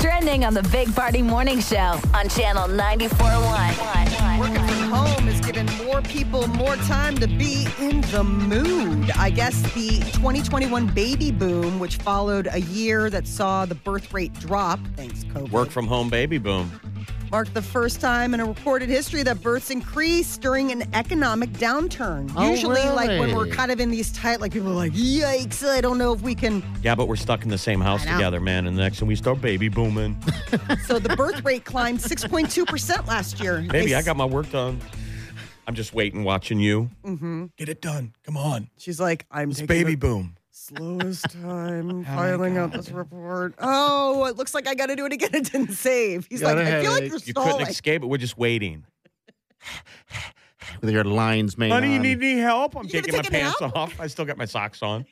trending on the Big Party Morning Show on Channel 94.1. Working from home is giving more people more time to be in the mood. I guess the 2021 baby boom, which followed a year that saw the birth rate drop, thanks COVID, Work from home baby boom. Marked the first time in a recorded history that births increased during an economic downturn. Oh, Usually, like when we're kind of in these tight, like people are like, yikes, I don't know if we can. Yeah, but we're stuck in the same house together, man. And the next thing we start baby booming. So the birth rate climbed 6.2% last year. Baby, They I got my work done. I'm just waiting, watching you. Mm-hmm. Get it done. Come on. She's like, I'm It's baby the boom. Slowest time filing out this report. Oh, it looks like I got to do it again. It didn't save. He's like, I feel like you're You couldn't escape it. We're just waiting. With your lines made Honey, you on. need any help? I'm You gonna taking my take a nap? pants off. I still got my socks on.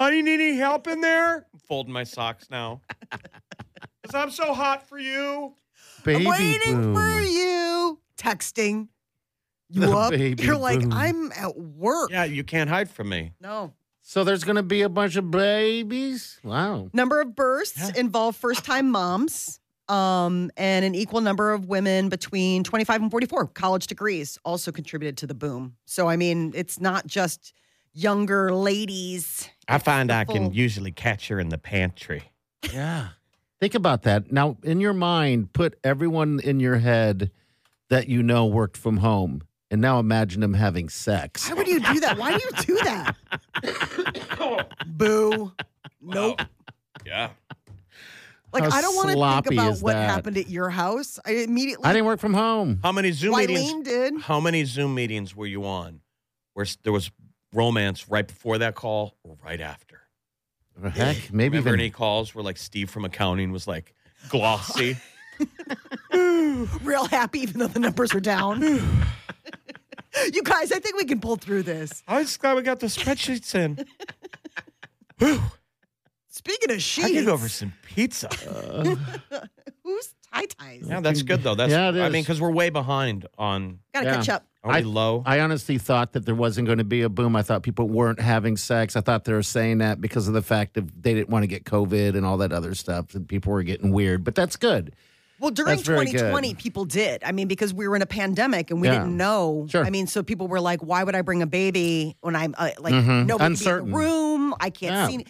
Honey, you need any help in there? I'm folding my socks now. Because I'm so hot for you. baby I'm waiting boom. for you. Texting. You The up? baby You're like, boom. I'm at work. Yeah, you can't hide from me. No. So there's going to be a bunch of babies. Wow. Number of births Yeah. involve first time moms. Um, and an equal number of women between 25 and 44 college degrees also contributed to the boom. So, I mean, it's not just younger ladies. I find I can usually catch her in the pantry. Yeah. Think about that. Now, in your mind, put everyone in your head that you know worked from home. And now imagine them having sex. Why would you do that? Why do you do that? Boo. Nope. Yeah. Like How I don't want to think about is what that? happened at your house. I immediately I didn't work from home. How many Zoom meetings? Did. How many Zoom meetings were you on where s- there was romance right before that call or right after? Heck, maybe Remember even any calls where like Steve from accounting was like glossy? Real happy, even though the numbers are down. you guys, I think we can pull through this. I'm just glad we got the spreadsheets in. Speaking of sheets, I sheets, could go for some pizza. who's tie ties? Yeah, that's good though. That's Yeah, it I mean, because we're way behind on. Gotta Yeah. catch up. Are we I- low? I honestly thought that there wasn't going to be a boom. I thought people weren't having sex. I thought they were saying that because of the fact that they didn't want to get COVID and all that other stuff, and people were getting weird. But that's good. Well, during 2020, good. people did. I mean, because we were in a pandemic and we Yeah. didn't know. Sure. I mean, so people were like, "Why would I bring a baby when I'm uh, like Mhm. nobody in the room? I can't Yeah. see."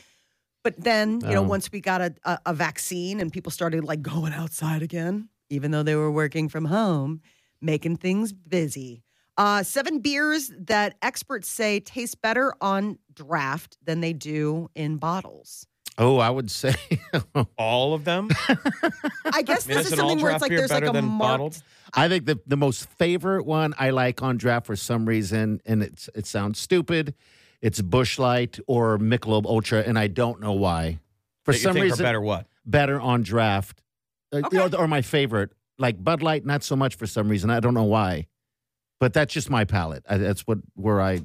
But then, you know, once we got a, a, a vaccine and people started like going outside again, even though they were working from home, making things busy. Uh, seven beers that experts say taste better on draft than they do in bottles. Oh, I would say All of them? I guess mean, this is is an all something where it's like there's like a than marked bottled? I think the the most favorite one I like on draft for some reason, and it's it sounds stupid. It's Busch Light or Michelob Ultra, and I don't know why. For That you some think reason, are better what? better on draft, Uh, Okay. or, or my favorite, like Bud Light, not so much for some reason. I don't know why, but that's just my palate. I, that's what where I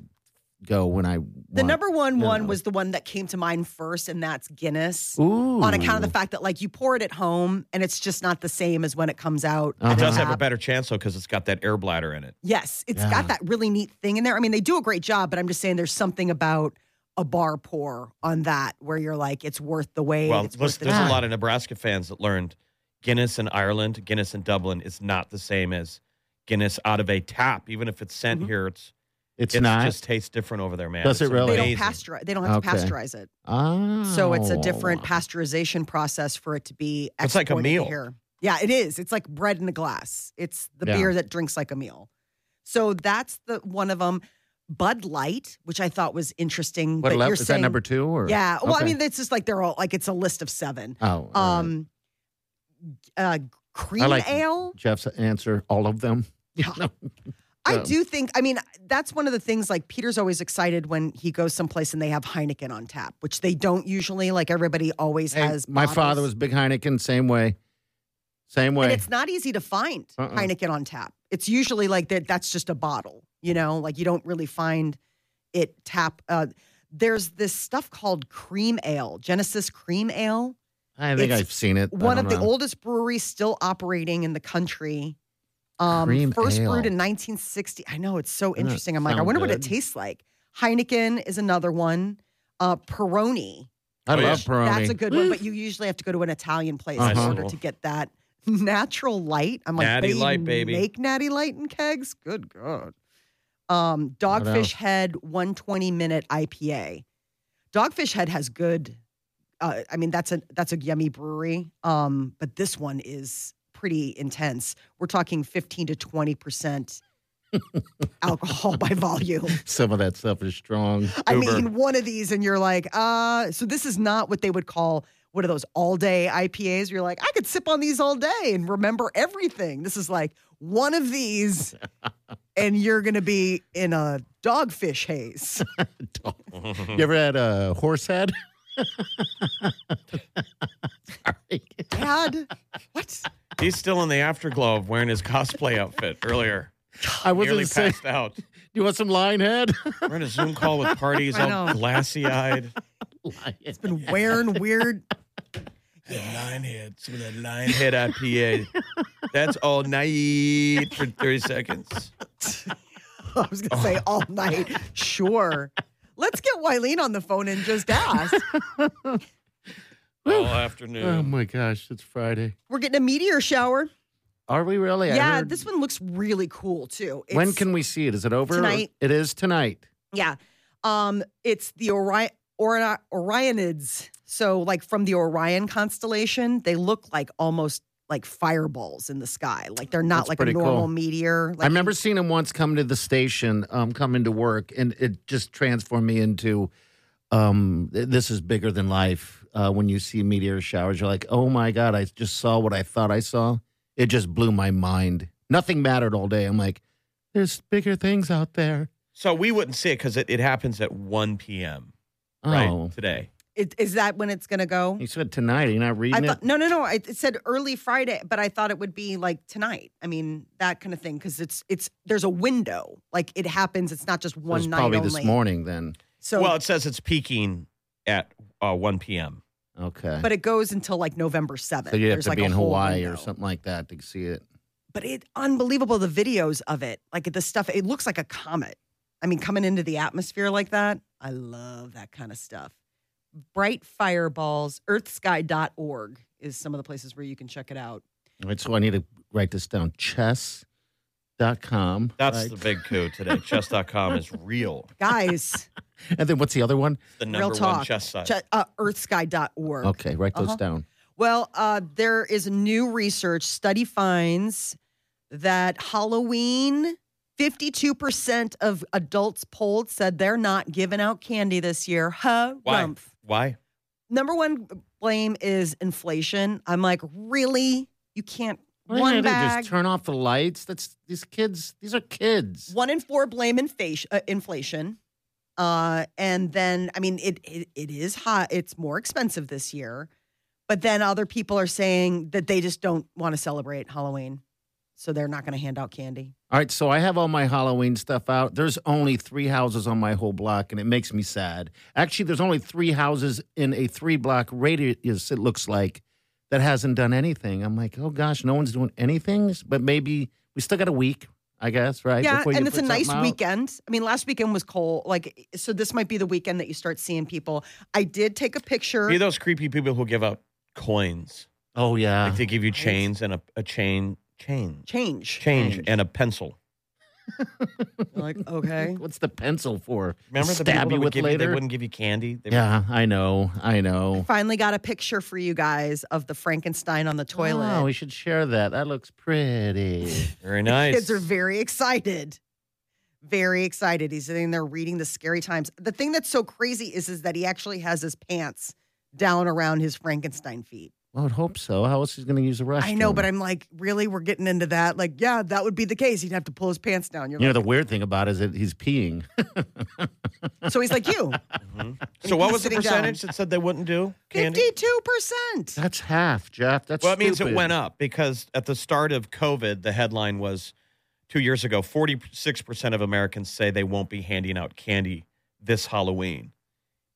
go when I The want- number one you one know. was the one that came to mind first, and that's Guinness. Ooh. On account of the fact that like you pour it at home and it's just not the same as when it comes out. Uh-huh. It does have a better chance though because it's got that air bladder in it. Yes, it's Yeah. got that really neat thing in there. I mean, they do a great job, but I'm just saying there's something about a bar pour on that where you're like, it's worth the wait. Well, it's worth the there's time. a lot of Nebraska fans that learned Guinness in Ireland, Guinness in Dublin is not the same as Guinness out of a tap. Even if it's sent Mhm. here, it's it's it not. just tastes different over there, man. Does It's it really? They don't pasteurize. They don't have to Okay. pasteurize it, oh. so it's a different pasteurization process for it to be. It's like a meal. Here. Yeah, it is. It's like bread in a glass. It's the Yeah. beer that drinks like a meal. So that's the one of them. Bud Light, which I thought was interesting. What but level you're is that saying, number two or Yeah. Well, I mean, it's just like they're all like it's a list of seven. oh, all right. Um, uh, cream I like ale. Jeff's answer. All of them. Yeah. I do think. I mean, that's one of the things. Like Peter's always excited when he goes someplace and they have Heineken on tap, which they don't usually. Like everybody always Hey, has. my father was big Heineken, same way. Same way. And it's not easy to find Uh-uh. Heineken on tap. It's usually like that. That's just a bottle. You know, like you don't really find it tap. Uh, there's this stuff called cream ale, Genesee Cream Ale. I think it's I've seen it. I One of don't the know. oldest breweries still operating in the country. Um, Cream first ale. brewed in 1960. I know it's so Doesn't interesting. I'm like, I sound wonder what it good. tastes like. Heineken is another one. Uh, Peroni, I Oh, love yeah. Peroni. that's a good one, but you usually have to go to an Italian place in Uh-huh. order to get that natural light. I'm like, Natty they Light, baby. Make natty light in kegs. Good God. Um, Dogfish else? Head 120 minute IPA. Dogfish Head has good. Uh, I mean, that's a that's a yummy brewery. Um, but this one is pretty intense. We're talking 15 to 20 percent alcohol by volume. Some of that stuff is strong. I Uber. mean, one of these, and you're like, uh, so this is not what they would call what are those all day IPAs? You're like, I could sip on these all day and remember everything. This is like one of these, and you're going to be in a dogfish haze. You ever had a horse head? Sorry. Dad, what? He's still in the afterglow of wearing his cosplay outfit earlier. I was Nearly going to say, passed out. you want some lion head? We're in a Zoom call with parties, all glassy eyed. It's been wearing weird. Lion head, some of that lion head IPA. That's all night for 30 seconds. I was going to say all night. Sure. Let's get Wileen on the phone and just ask. All oh my gosh, it's Friday. We're getting a meteor shower. Are we really? I yeah, heard- this one looks really cool too. when can we see it? Is it over? Tonight. It is tonight. Yeah. Um, it's the Orion Ori- Orionids. So like from the Orion constellation, they look like almost like fireballs in the sky. Like they're not That's like a normal cool. meteor. Like I remember seeing him once come to the station, um, come into work, and it just transformed me into um, this is bigger than life. Uh, when you see meteor showers, you're like, oh my God, I just saw what I thought I saw. It just blew my mind. Nothing mattered all day. I'm like, there's bigger things out there. So we wouldn't see it because it, it happens at 1 p.m. right Oh, today. It- Is that when it's gonna go? you said tonight. You're not I reading thought it? no, no, no. I- It said early Friday, but I thought it would be like tonight. I mean that kind of thing because it's it's there's a window. Like it happens. It's not just It one was night probably only. this morning then. So, well, it says it's peaking at uh, 1 p.m. Okay. but it goes until like November seventh. so you have There's to like be a in whole Hawaii or something like that to see it. but it unbelievable the videos of it like the stuff it looks like a comet i mean coming into the atmosphere like that i love that kind of stuff bright fireballs earthsky.org is some of the places where you can check it out All right, so I need to write this down. Chess.com. That's right? the big coup today. Chess.com is real. guys And then what's the other one? The real number one talk chess site. che- uh, earthsky.org Okay, write those Uh-huh. down. well uh, there is new research study finds that halloween 52% of adults polled said they're not giving out candy this year. Huh? Why? Why? number one blame is inflation. I'm like, really? You can't Why one bag. just turn off the lights? That's these kids. These are kids. one in four blame inflation. Uh, inflation. Uh, and then, I mean, it, it it is hot. It's more expensive this year. But then other people are saying that they just don't want to celebrate Halloween, so they're not going to hand out candy. All right, so I have all my Halloween stuff out. There's only three houses on my whole block, and it makes me sad. Actually, there's only three houses in a three block radius, it looks like, that hasn't done anything. I'm like, oh gosh, no one's doing anything. But maybe we still got a week, I guess, right? yeah, before and it's a nice out? weekend. I mean, last weekend was cold. Like, so this might be the weekend that you start seeing people. I did take a picture. Be those creepy people who give out coins. Oh, yeah. Like they give you chains and a, a chain, chain, change. change, Change. and a pencil. like, okay. What's the pencil for? Remember the Stab people that you would with give you, they later? wouldn't give you candy. They yeah, I know. I know. Finally got a picture for you guys of the Frankenstein on the toilet. Oh, we should share that. That looks pretty. Very nice. Kids are very excited. Very excited. He's sitting there reading the scary times. The thing that's so crazy is, is that he actually has his pants down around his Frankenstein feet. I would hope so. How else is he going to use the restroom? I know, but I'm like, really? We're getting into that? Like, yeah, that would be the case. He'd have to pull his pants down. You're You know, like, the weird thing about it is that he's peeing. so he's like you. Mm-hmm. So what was the Sitting down. percentage that said they wouldn't do? Fifty-two percent. That's half, Jeff. That's Well, it means it went up because at the start of COVID, the headline was two years ago 46% of Americans say they won't be handing out candy this Halloween.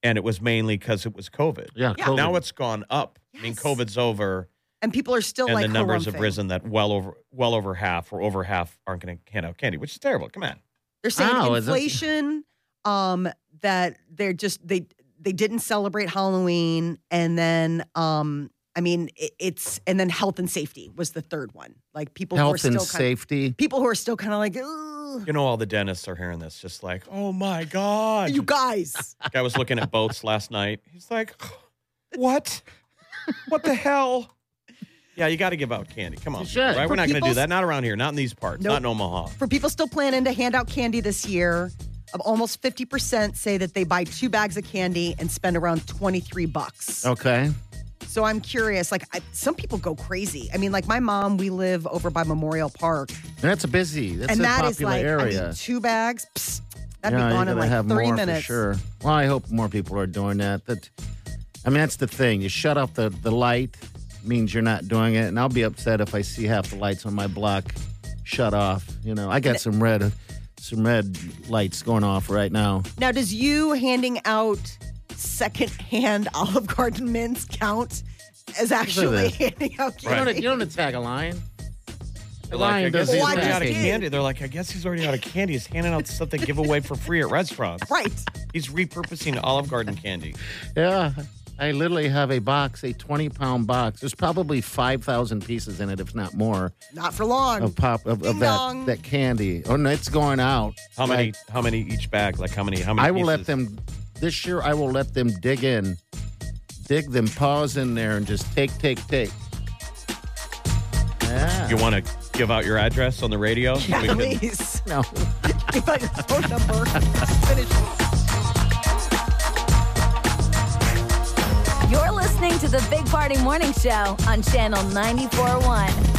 And it was mainly because it was COVID. Yeah, Yeah. COVID. Now it's gone up. I mean, COVID's over, And people are still and like the numbers have risen that well over well over half or over half aren't going to hand out candy, which is terrible. Come on. They're saying Wow, is that- inflation, um, that they're just they they didn't celebrate Halloween, and then um, I mean it, it's and then health and safety was the third one. Like people who are Health still and kind safety. people who are still kind of like, Ugh, You know, all the dentists are hearing this, just like, oh my God. you guys. Guy was looking at boats last night. He's like, what? What the hell? Yeah, you got to give out candy. Come on. You. Right? For We're not going to do that. Not around here. Not in these parts. Nope. Not in Omaha. For people still planning to hand out candy this year, of almost fifty percent say that they buy two bags of candy and spend around twenty three bucks. Okay. So I'm curious. Like I, some people go crazy. I mean, like my mom, we live over by Memorial Park. And that's a busy. That's and a that popular is like I area. mean, two bags. Psst, that'd yeah, be gone in like have three more minutes. For sure. Well, I hope more people are doing that. That, I mean, that's the thing. You shut off the the light means you're not doing it, and I'll be upset if I see half the lights on my block shut off. You know, I got some red, some red lights going off right now. Now, does you handing out secondhand Olive Garden mints count as actually handing out You don't, candy? you don't attack a lion. The They're like, I lion guess doesn't he's already out of did? candy. They're like, I guess he's already out of candy. He's handing out stuff they give away for free at restaurants. Right. He's repurposing Olive Garden candy. Yeah. I literally have a box, a 20 pound box. There's probably 5,000 pieces in it, if not more, Not for long. of pop of, of that, that candy. Oh, no, it's going out. How many? Like, How many each bag? Like how many? How many? I will let them, this year, I will let them dig in, dig them paws in there and just take, take, take. Yeah. You want to give out your address on the radio? yeah, We can- please. No. Give out your phone number. Finish. You're listening to the Big Party Morning Show on Channel 94.1.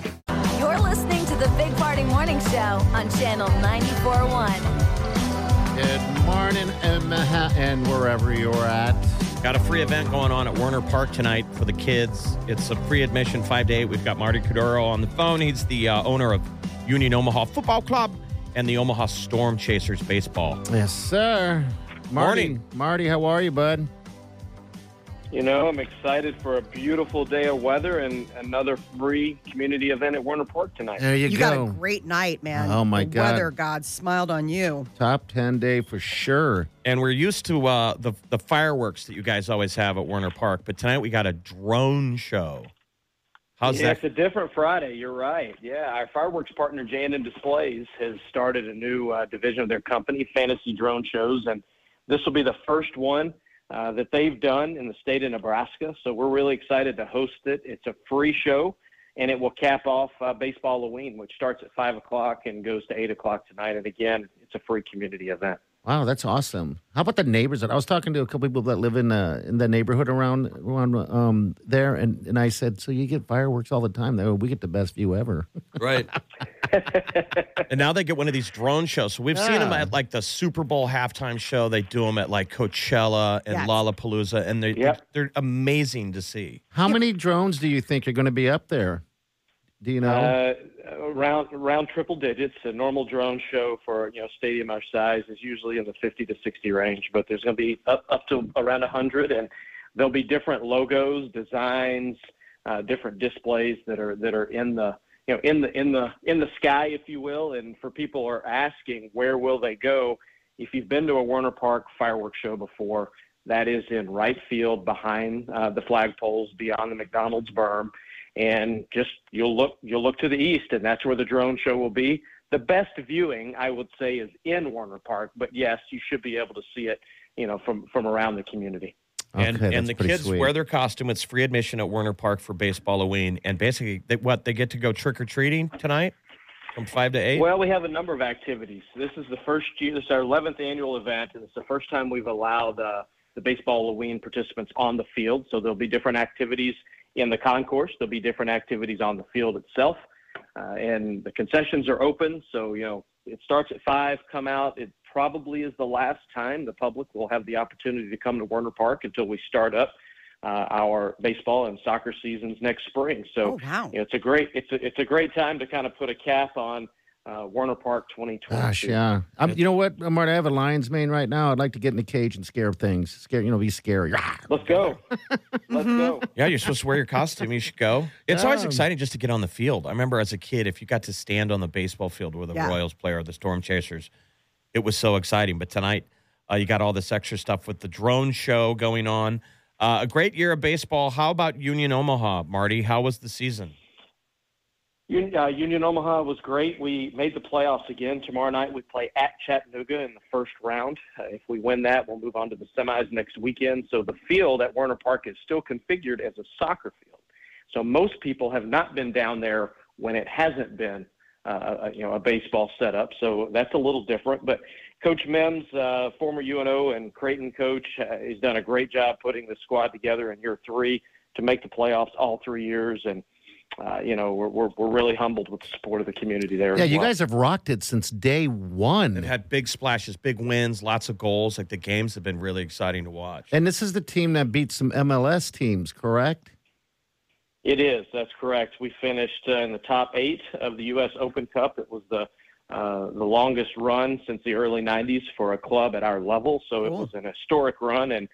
On Channel 94.1. Good morning, Omaha, and wherever you're at. Got a free event going on at Werner Park tonight for the kids. It's a free admission, five to eight. We've got Marty Cordaro on the phone. He's the uh, owner of Union Omaha Football Club and the Omaha Storm Chasers Baseball. Yes, sir. Marty, Morning. Marty, how are you, bud? You know, I'm excited for a beautiful day of weather and another free community event at Werner Park tonight. There you, You go. got a great night, man. Oh, my the God. Weather God smiled on you. Top 10 day for sure. And we're used to uh, the the fireworks that you guys always have at Werner Park, but tonight we got a drone show. How's yeah, that? it's a different Friday. You're right. Yeah, our fireworks partner J&M Displays has started a new uh, division of their company, Fantasy Drone Shows, and this will be the first one uh, that they've done in the state of Nebraska. So we're really excited to host it. It's a free show, and it will cap off uh, Baseball Halloween, which starts at five o'clock and goes to eight o'clock tonight. And again, it's a free community event. Wow, that's awesome. How about the neighbors? I was talking to a couple people that live in uh, in the neighborhood around around um, there, and, and I said, "So you get fireworks all the time? There, we get the best view ever." Right. and now they get one of these drone shows. So we've seen them at like the Super Bowl halftime show. They do them at like Coachella and Yes. Lollapalooza, and they're, Yep. they're amazing to see. How many drones do you think are going to be up there? Do you know? Uh, around around triple digits. A normal drone show for you know stadium our size is usually in the 50 to 60 range, but there's going to be up up to around 100, and there'll be different logos, designs, uh, different displays that are that are in the you know in the in the in the sky, if you will. And for people are asking where will they go, if you've been to a Werner Park fireworks show before, that is in right field behind uh, the flagpoles, beyond the McDonald's berm and just you'll look you'll look to the east and that's where the drone show will be the best viewing i would say is in werner park but yes you should be able to see it you know from from around the community Okay, and that's the kids sweet. wear their costume. It's free admission at Werner Park for baseball Halloween. And basically, they, what they get to go trick or treating tonight from five to eight. well we have a number of activities this is the first year this is our 11th annual event and it's the first time we've allowed uh, the baseball halloween participants on the field so there'll be different activities in the concourse there'll be different activities on the field itself uh, and the concessions are open. So you know it starts at five. Come out. It probably is the last time the public will have the opportunity to come to Werner Park until we start up uh, our baseball and soccer seasons next spring. So Oh, wow. you know, it's a great it's a it's a great time to kind of put a cap on uh, Werner Park 2022. Gosh, yeah. I'm, you know what, Marty? I have a lion's mane right now. I'd like to get in the cage and scare things. Scare, you know, be scary. Let's go. Let's go. Yeah, you're supposed to wear your costume. You should go. It's always exciting just to get on the field. I remember as a kid, if you got to stand on the baseball field with a Yeah. Royals player or the Storm Chasers, it was so exciting. But tonight, uh, you got all this extra stuff with the drone show going on. Uh, a great year of baseball. How about Union Omaha, Marty? How was the season? Union, uh, Union Omaha was great. We made the playoffs again. Tomorrow night we play at Chattanooga in the first round. Uh, if we win that, we'll move on to the semis next weekend. So the field at Werner Park is still configured as a soccer field. So most people have not been down there when it hasn't been, uh, you know, a baseball setup. So that's a little different. But Coach Mims, uh, former UNO and Creighton coach, uh, has done a great job putting the squad together in year three to make the playoffs all three years. And uh, you know, we're, we're, we're really humbled with the support of the community there. Yeah, as you well. guys have rocked it since day one. It had big splashes, big wins, lots of goals. Like the games have been really exciting to watch. and this is the team that beat some MLS teams, correct? It is. That's correct. We finished uh, in the top eight of the U.S. Open Cup. It was the uh, the longest run since the early '90s for a club at our level. So it was an historic run, and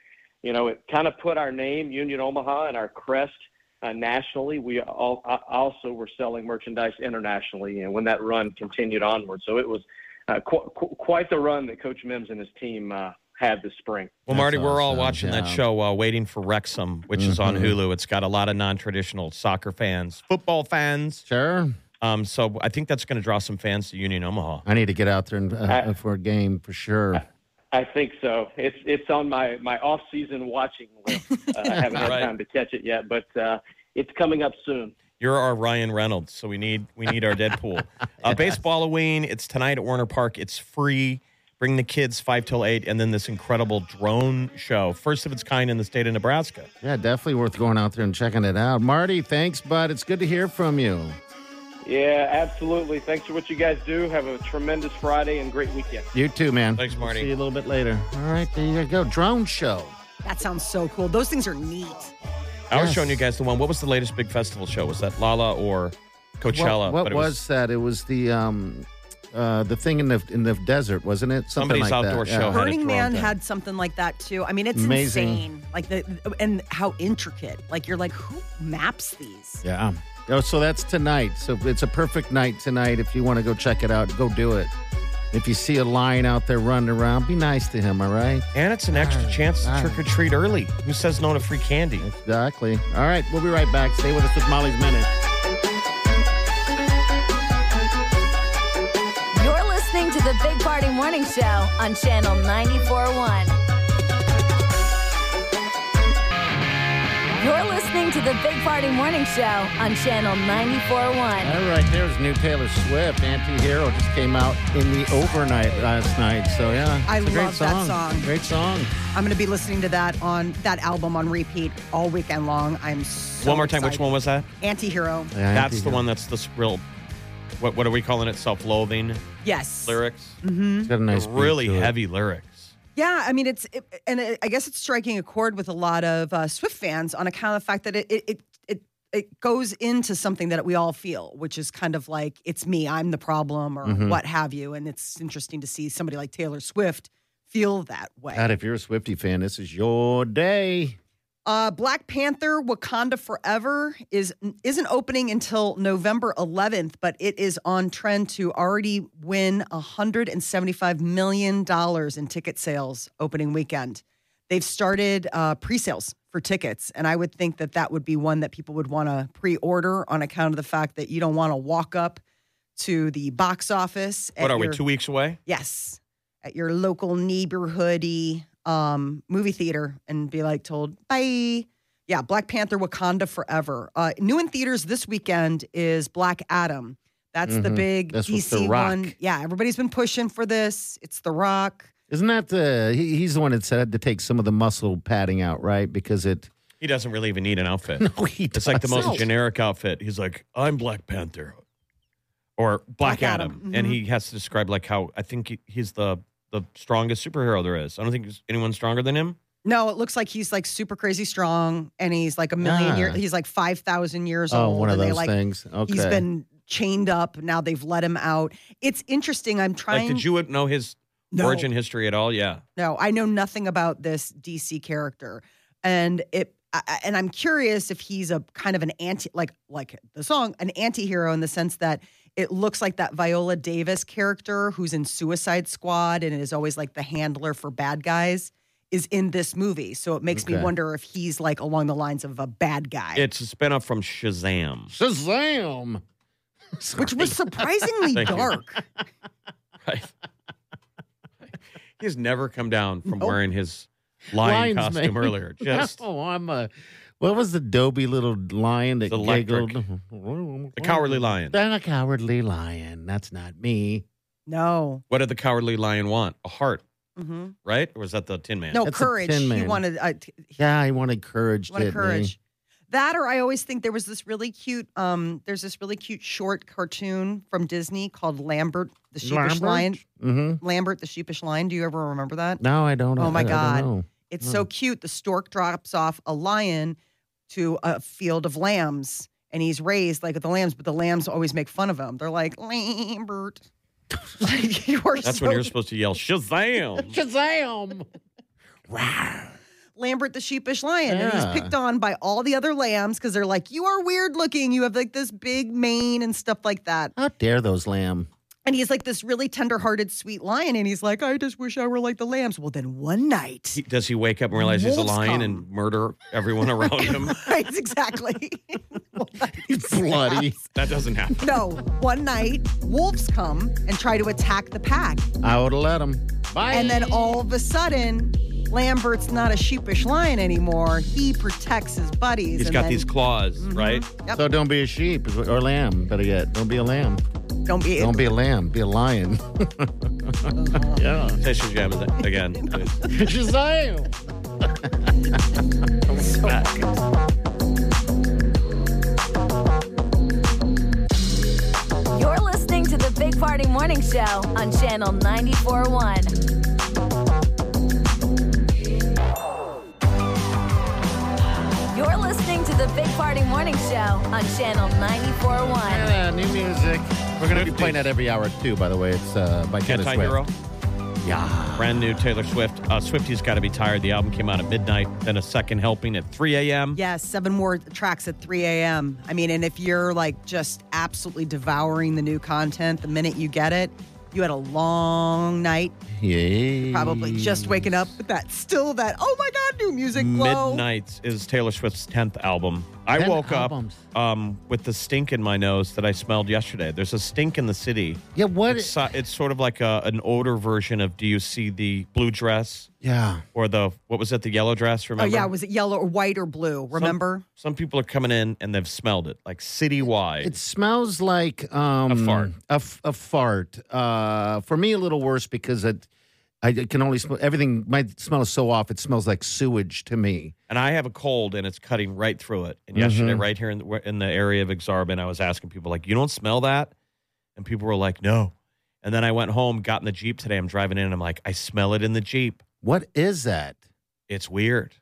you know, it kind of put our name, Union Omaha, and our crest uh, nationally. We all, uh, also were selling merchandise internationally, and when that run continued onward, so it was uh, qu- qu- quite the run that Coach Mims and his team uh, had this spring. Well, That's Marty, we're all awesome, watching that yeah. show, uh, Waiting for Wrexham, which is on Mhm. Hulu. It's got a lot of non traditional soccer fans, football fans. Sure. Um, so I think that's going to draw some fans to Union Omaha. I need to get out there and, uh, for a game for sure. I think so. It's it's on my my off season watching list. Uh, I haven't had Right. time to catch it yet, but uh, it's coming up soon. You're our Ryan Reynolds, so we need we need our Deadpool. Uh, Baseball Halloween. It's tonight at Werner Park. It's free. Bring the kids five till eight, and then this incredible drone show, first of its kind in the state of Nebraska. Yeah, definitely worth going out there and checking it out. Marty, thanks, bud. It's good to hear from you. Yeah, absolutely. Thanks for what you guys do. Have a tremendous Friday and great weekend. You too, man. Thanks, Marty. See you a little bit later. All right, there you go. Drone show. That sounds so cool. Those things are neat. I was Yes. showing you guys the one. What was the latest big festival show? Was that Lala or Coachella? What, what But it was, that? It was the um, uh, the thing in the in the desert, wasn't it? Something Somebody's like outdoor that. show Yeah. had a Burning drone Man thing. had something like that too. I mean, it's Amazing. insane. Like the and how intricate. Like you're like, who maps these? Yeah. Oh, so that's tonight. So it's a perfect night tonight. If you want to go check it out, go do it. If you see a lion out there running around, be nice to him. All right. And it's an extra All right. chance to All trick or treat early. Who says no to free candy? Exactly. All right. We'll be right back. Stay with us with Molly's minute. The Big Party Morning Show on Channel 94.1. You're listening to the Big Party Morning Show on Channel 94.1. All right, there's new Taylor Swift. Anti-Hero just came out in the overnight last night. So yeah, I it's a great love that song. Great song. I'm going to be listening to that on that album on repeat all weekend long. I'm so one more time. Which one was that? Anti-hero. Yeah, That's the Anti-Hero. one that's the real what what are we calling it? Self-loathing Yes. lyrics. It's got a nice beat really to it. heavy lyrics. Yeah, I mean it's it, and it, I guess it's striking a chord with a lot of uh, Swift fans on account of the fact that it it it it, it goes into something that we all feel, which is kind of like it's me, I'm the problem, or Mm-hmm. what have you. And it's interesting to see somebody like Taylor Swift feel that way. God, if you're a Swiftie fan, this is your day. Uh, Black Panther: Wakanda Forever is isn't opening until November 11th, but it is on trend to already win 175 million dollars in ticket sales opening weekend. They've started uh, pre-sales for tickets, and I would think that that would be one that people would want to pre-order on account of the fact that you don't want to walk up to the box office. What at are we? Two weeks away? Yes, at your local neighborhoody um, movie theater and be like told bye. Yeah, Black Panther: Wakanda Forever. Uh, new in theaters this weekend is Black Adam. That's the Mhm. big That's with The DC Rock. one. Yeah, everybody's been pushing for this. It's The Rock. Isn't that the? He, he's the one that said to take some of the muscle padding out, right? Because it. He doesn't really even need an outfit. No, he It's like the most doesn't. generic outfit. He's like, I'm Black Panther or Black, Black Adam. Adam, And mhm. he has to describe like how I think he, he's the the strongest superhero there is. I don't think there's anyone stronger than him. No, it looks like he's like super crazy strong, and he's like a million Ah. years. He's like five thousand years Oh, old. one of and they those like things. Okay. he's been chained up. Now they've let him out. It's interesting. I'm trying. Like, did you know his No. origin history at all? Yeah. No, I know nothing about this DC character, and it. I- I- And I'm curious if he's a kind of an anti, like like the song, an anti-hero in the sense that it looks like that Viola Davis character who's in Suicide Squad and is always like the handler for bad guys is in this movie. So it makes me wonder if he's like along the lines of a bad guy, It's a spinoff from Shazam. Shazam. which was surprisingly dark. Right. He's never come down from Nope. wearing his lion Lion's costume mane. earlier. Just oh, I'm a. What was the doby little lion that The electric. giggled? the cowardly lion. Then a cowardly lion. That's not me. No, What did the cowardly lion want? A heart, hmm right? Or was that the Tin Man? no That's a courage. Tin He Man. wanted. Uh, t- Yeah, he wanted courage. What a didn't he? courage. That or I always think there was this really cute um there's this really cute short cartoon from Disney called Lambert the Sheepish Lambert? Lion. Mm-hmm. Lambert the Sheepish Lion. Do you ever remember that? No, I don't. Oh, my I- I don't God. know. It's so mm. cute. The stork drops off a lion to a field of lambs and he's raised like the lambs, but the lambs always make fun of him. They're like, Lambert. like, you are That's so when you're supposed to yell Shazam. Shazam! Lambert the sheepish lion. And he's picked on by all the other lambs because they're like, you are weird looking. You have like this big mane and stuff like that. How dare those lamb? And he's like this really tender-hearted, sweet lion. And he's like, I just wish I were like the lambs. Well, then one night, He- Does he wake up and realize he's a lion come. and murder everyone around him? right? Exactly. One night- Bloody. That doesn't happen. no, one night wolves come and try to attack the pack, I would have let him. Bye. and then all of a sudden. Lambert's not a sheepish lion anymore. He protects his buddies. He's and got then- these claws, mm-hmm. right? Yep. So don't be a sheep or lamb. Better yet, don't be a lamb. Don't be. Don't be a lamb. Be a lion. yeah. Say Shazam is- again. please. Shazam! You're listening to the Big Party Morning Show on Channel 94.1. You're listening to the Big Party Morning Show on Channel 94.1. Yeah, new music. We're going to be playing that every hour, too, by the way. It's uh, by Taylor Swift. Anti-hero. Yeah. Brand new Taylor Swift. Uh, Swiftie's Got to Be Tired. The album came out at midnight, then a second helping at 3 a.m. Yes, seven more tracks at 3 a.m. I mean, and if you're like just absolutely devouring the new content the minute you get it, you had a long night, Yeah. probably just waking up with that still that, oh my God, new music glow. Midnight is Taylor Swift's 10th album. I 10 woke albums. up um, with the stink in my nose that I smelled yesterday. There's a stink in the city. Yeah, what? It's, so- it's sort of like a, an older version of do you see the blue dress yeah. or the, what was it, the yellow dress? Remember? Oh, yeah, was it yellow or white or blue? Remember? Some people are coming in and they've smelled it, like citywide. It smells like um, A fart. A, f- a fart. Uh, for me, a little worse because it, I can only smell everything. My smell is so off; it smells like sewage to me. and I have a cold and it's cutting right through it. And yesterday, Mhm. right here in the, in the area of Exarban, I was asking people, like, you don't smell that? And people were like, no. And then I went home, got in the Jeep today. I'm driving in and I'm like, I smell it in the Jeep. What is that? It's weird.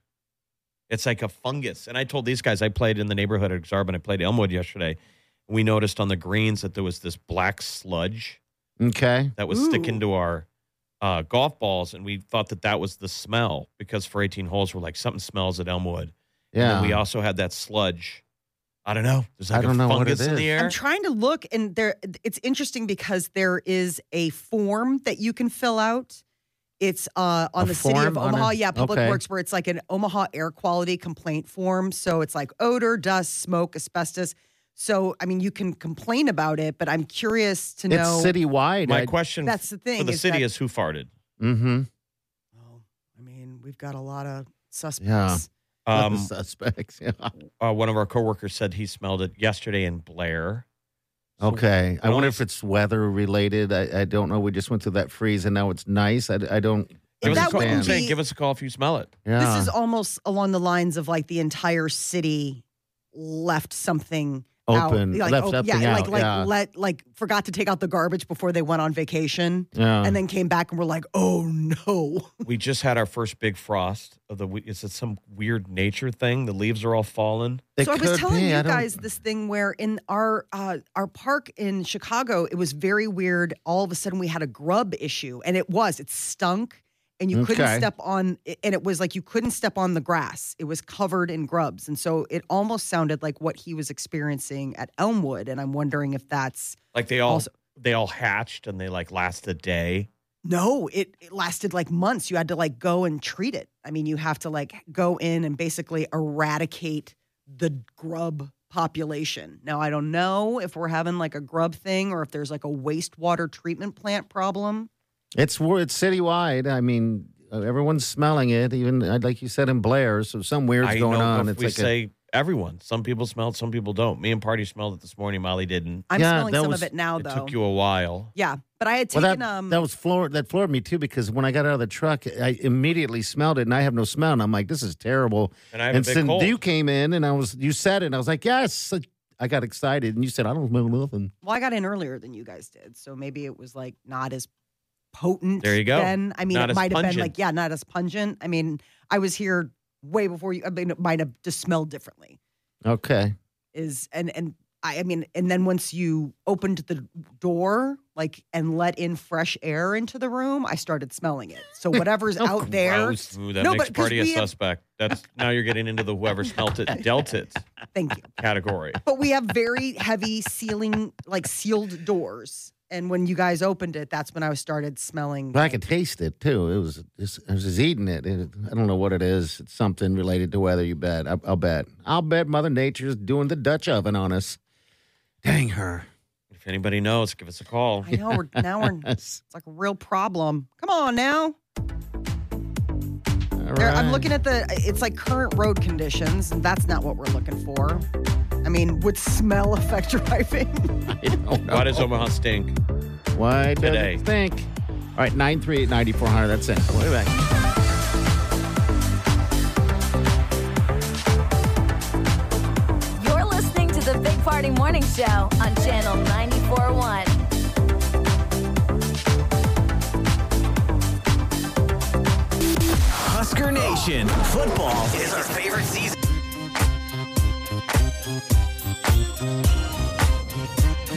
It's like a fungus. And I told these guys, I played in the neighborhood at Exarban. I played Elmwood yesterday. We noticed on the greens that there was this black sludge Okay. that was sticking to our uh, golf balls. And we thought that that was the smell because for 18 holes, we're like, something smells at Elmwood. Yeah. then we also had that sludge. I don't know. There's I like don't a know what fungus it in the air. I'm trying to look, and there. It's interesting because there is a form that you can fill out. It's uh, on A the city of Omaha, a- yeah, Public okay. Works, where it's like an Omaha air quality complaint form. So it's like odor, dust, smoke, asbestos. So I mean, you can complain about it, but I'm curious to know. It's know. citywide. My I- question That's the thing. for the is city that- is who farted? Mm-hmm. Oh, I mean, we've got a lot of suspects. Yeah. Um, suspects. Yeah. uh, one of our coworkers said he smelled it yesterday in Blair. So Okay. I wonder if it's weather related. I, I don't know. We just went through that freeze and now it's nice. I, I don't Give us, That a call. I'm wouldn't saying, be- give us a call if you smell it. Yeah. This is almost along the lines of like the entire city left something Open, out. Like, left oh, something yeah, out, like like yeah. let like forgot to take out the garbage before they went on vacation, yeah. and then came back and were like, oh no. We just had our first big frost of the week. Is it some weird nature thing? The leaves are all fallen. It so I was telling be. you guys this thing where in our uh, our park in Chicago, it was very weird. All of a sudden, we had a grub issue, and it was it stunk, and you couldn't Okay. step on, and it was like you couldn't step on the grass. It was covered in grubs, and so it almost sounded like what he was experiencing at Elmwood. And I'm wondering if that's Like they all Also- they all hatched and they like last a day. no, it, it lasted like months. You had to like go and treat it. I mean, you have to like go in and basically eradicate the grub population. Now, I don't know if we're having like a grub thing or if there's like a wastewater treatment plant problem. It's wor- it's citywide. I mean, uh, everyone's smelling it. Even uh, like you said in Blair, so some weird's I going on. It's we like a- say everyone. Some people smelled, some people don't. Me and Party smelled it this morning. Molly didn't. I'm Yeah, smelling some was- of it now, Though it took you a while. yeah, but I had well, taken that, um. that was floor that floored me too because when I got out of the truck, I immediately smelled it, and I have no smell, and I'm like, this is terrible. And I have a and big since cold. you came in, and I was you said it, and I was like, yes. I got excited, and you said, I don't smell nothing. well, I got in earlier than you guys did, so maybe it was like not as potent. There you go. Then I mean, Not it might have been like yeah, not as pungent. I mean, I was here way before you. I mean, it might have just smelled differently. Okay. is and and I, I mean and then once you opened the door like and let in fresh air into the room i started smelling it so whatever's Oh, out there Ooh, that No, makes but 'cause Party a we have- suspect. That's now you're getting into the whoever smelt it dealt it thank you category. but we have very heavy sealing like sealed doors and when you guys opened it that's when i started smelling But I could taste it too. It was just, I was just eating it. It- I don't know what it is. It's something related to weather. You bet. I, I'll bet. I'll bet Mother Nature's doing the Dutch oven on us. Dang her. If anybody knows, give us a call. i know we're now we're Yes. it's like a real problem come on now All I'm looking at the. It's like current road conditions, and that's not what we're looking for. I mean, would smell affect driving? I don't know. Why does Omaha stink? Why does today? it stink? All right, 938 9400. That's it. We'll be back. You're listening to the Big Party Morning Show on Channel 94.1. Husker Nation. Football is our favorite season.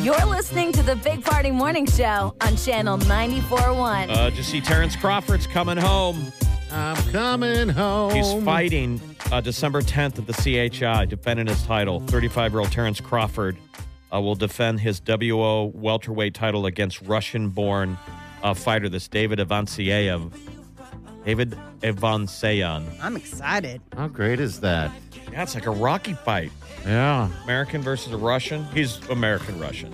You're listening to the Big Party Morning Show on Channel 94.1. Uh, just see Terrence Crawford's coming home. I'm coming home. He's fighting uh, December 10th at the CHI, defending his title. 35 year old Terrence Crawford uh, will defend his WBO welterweight title against Russian born uh, fighter, this David Avanesyan. David Avanesyan. I'm excited. How great is that? Yeah, it's like a Rocky fight. Yeah. American versus a Russian. He's American Russian.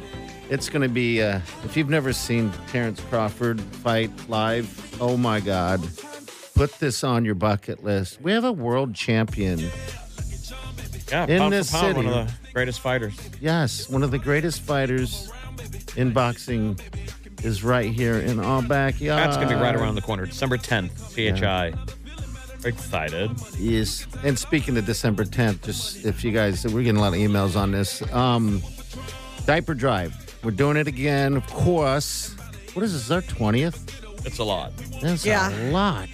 It's going to be, uh, if you've never seen Terrence Crawford fight live, oh my God. Put this on your bucket list. We have a world champion. Yeah, In this for pound, one city. of the greatest fighters. Yes, one of the greatest fighters in boxing is right here in our backyard. That's going to be right around the corner, December 10th, CHI. Excited. Yes. And speaking of December 10th, just if you guys, we're getting a lot of emails on this. Um, diaper drive. We're doing it again, of course. What is this? Our twentieth? It's a lot. That's Yeah. a lot.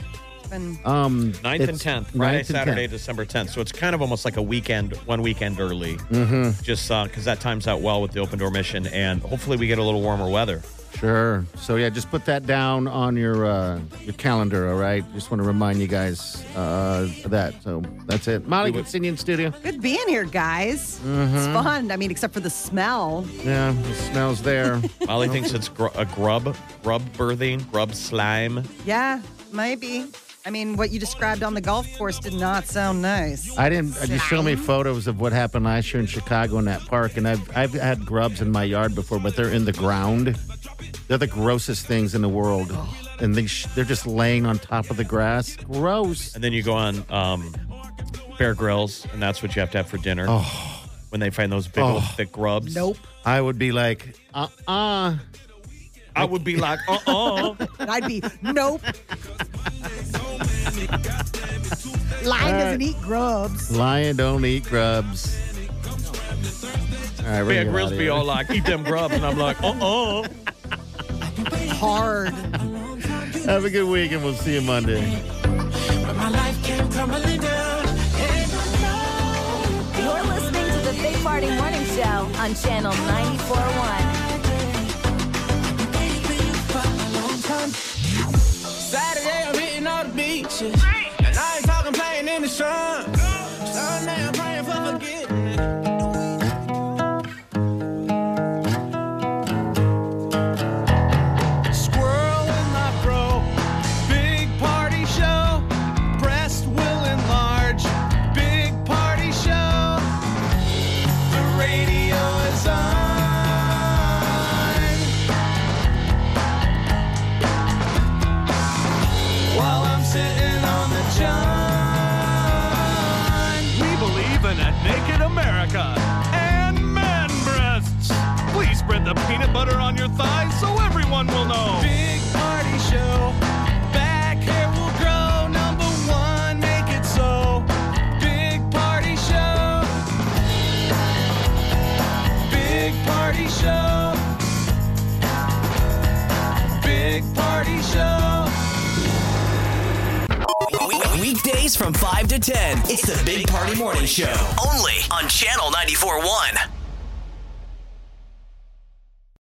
Been- Um, 9th and 10th, Friday, Saturday, 10th. December 10th. So it's kind of almost like a weekend, one weekend early. Mm-hmm. Just because that times out well with the open door mission, and hopefully we get a little warmer weather. Sure. So yeah, just put that down on your uh, your calendar. All right. Just want to remind you guys uh, that. So that's it. Molly, good seeing you in studio. Good being here, guys. Mm-hmm. It's fun. I mean, except for the smell. Yeah, the smell's there. Molly thinks it's gr- a grub, grub birthing, grub slime. Yeah, maybe. I mean, what you described on the golf course did not sound nice. I didn't. I just show me photos of what happened last year in Chicago in that park, and I've I've had grubs in my yard before, but they're in the ground. They're the grossest things in the world, and they sh- they're just laying on top of the grass. Gross. And then you go on um, Bear Grylls, and that's what you have to have for dinner. Oh. When they find those big old Oh. thick grubs. Nope. I would be like, uh uh I would be like, uh uh And I'd be, nope. Lion doesn't eat grubs. Lion don't eat grubs. All right, we're Bear gonna get Grills outta be here. all like, eat them grubs. And I'm like, uh uh Hard. Have a good week, and we'll see you Monday. You're listening to the Big Party Morning Show on Channel 94.1. Saturday, I'm hitting all the beaches. And I ain't talking playing in the sun.